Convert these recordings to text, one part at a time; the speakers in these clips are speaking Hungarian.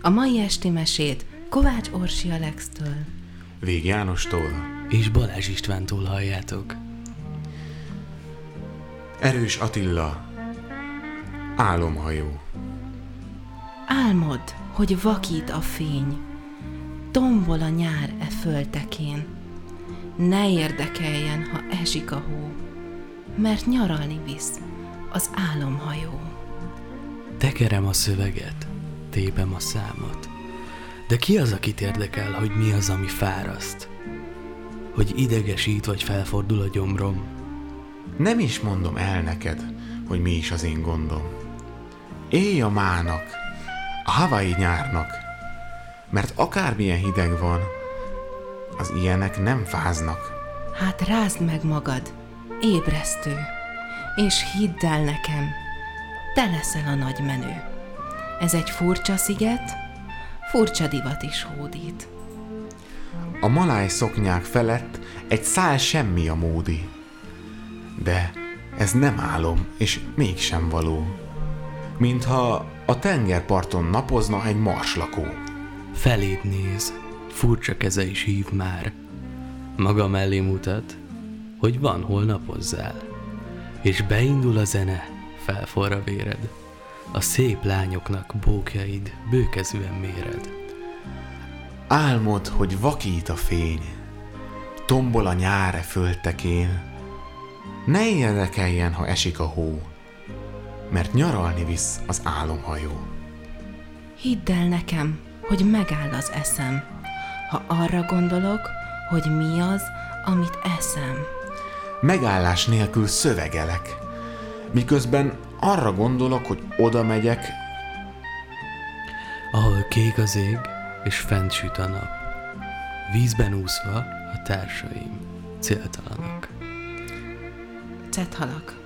A mai esti mesét Kovács Orsi Alextől, Vég Jánostól, és Balázs Istvántól halljátok. Erős Attila, Álomhajó. Álmod, hogy vakít a fény, tombol a nyár e föltekén. Ne érdekeljen, ha esik a hó, mert nyaralni visz az álomhajó. Tekerem a szöveget, tépem a számot. De ki az, akit érdekel, hogy mi az, ami fáraszt? Hogy idegesít vagy felfordul a gyomrom? Nem is mondom el neked, hogy mi is az én gondom. Élj a mának, a Hawaii nyárnak, mert akármilyen hideg van, az ilyenek nem fáznak. Hát rázd meg magad, ébresztő, és hidd el nekem, te leszel a nagy menő. Ez egy furcsa sziget, furcsa divat is hódít. A maláj szoknyák felett egy szál semmi a módi. De ez nem álom, és mégsem való. Mintha a tengerparton napozna egy marslakó. Feléd néz, furcsa keze is hív már. Maga mellé mutat, hogy van hol napozzál. És beindul a zene, felforra véred. A szép lányoknak bókjaid bőkezűen méred. Álmod, hogy vakít a fény, tombol a nyáre föltekén. Ne érdekeljen, ha esik a hó, mert nyaralni visz az álomhajó. Hidd el nekem, hogy megáll az eszem, ha arra gondolok, hogy mi az, amit eszem. Megállás nélkül szövegelek, miközben arra gondolok, hogy oda megyek, Ahol kék az ég, és fent süt a nap. Vízben úszva a társaim céltalanok. Cethalak.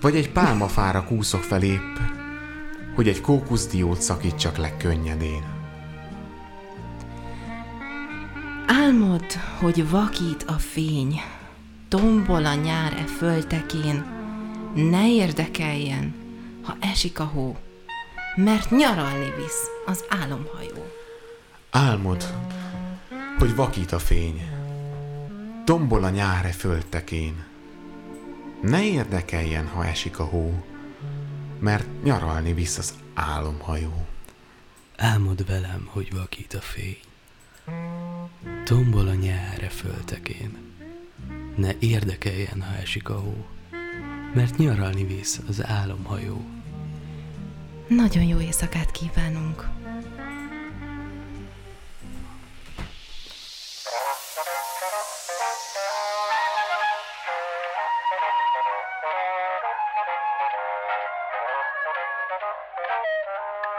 vagy egy pálmafára kúszok fel épp, hogy egy kókuszdiót szakítsak le könnyedén. Álmod, hogy vakít a fény, tombol a nyár e föltekén, ne érdekeljen, ha esik a hó, mert nyaralni visz az álomhajó. Álmod, hogy vakít a fény, tombol a nyáre föltekén. Ne érdekeljen, ha esik a hó, mert nyaralni visz az álomhajó. Álmod velem, hogy vakít a fény. Tombol a nyáre föltekén. Ne érdekeljen, ha esik a hó, mert nyaralni visz az álomhajó. Nagyon jó éjszakát kívánunk! Thank you.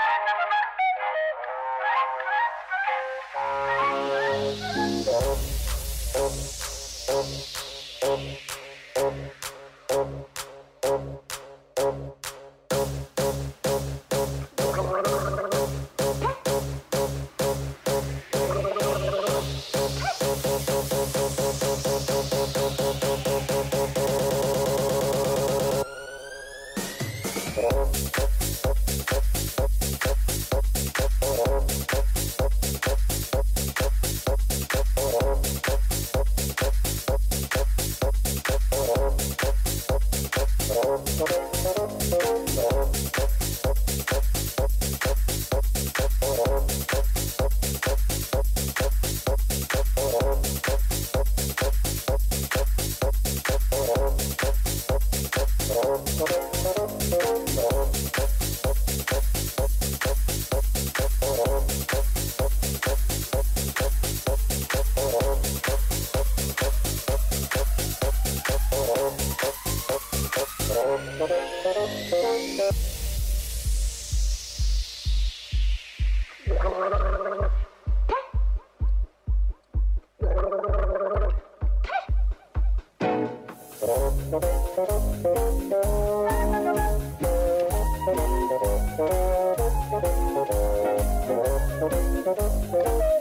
Thank you.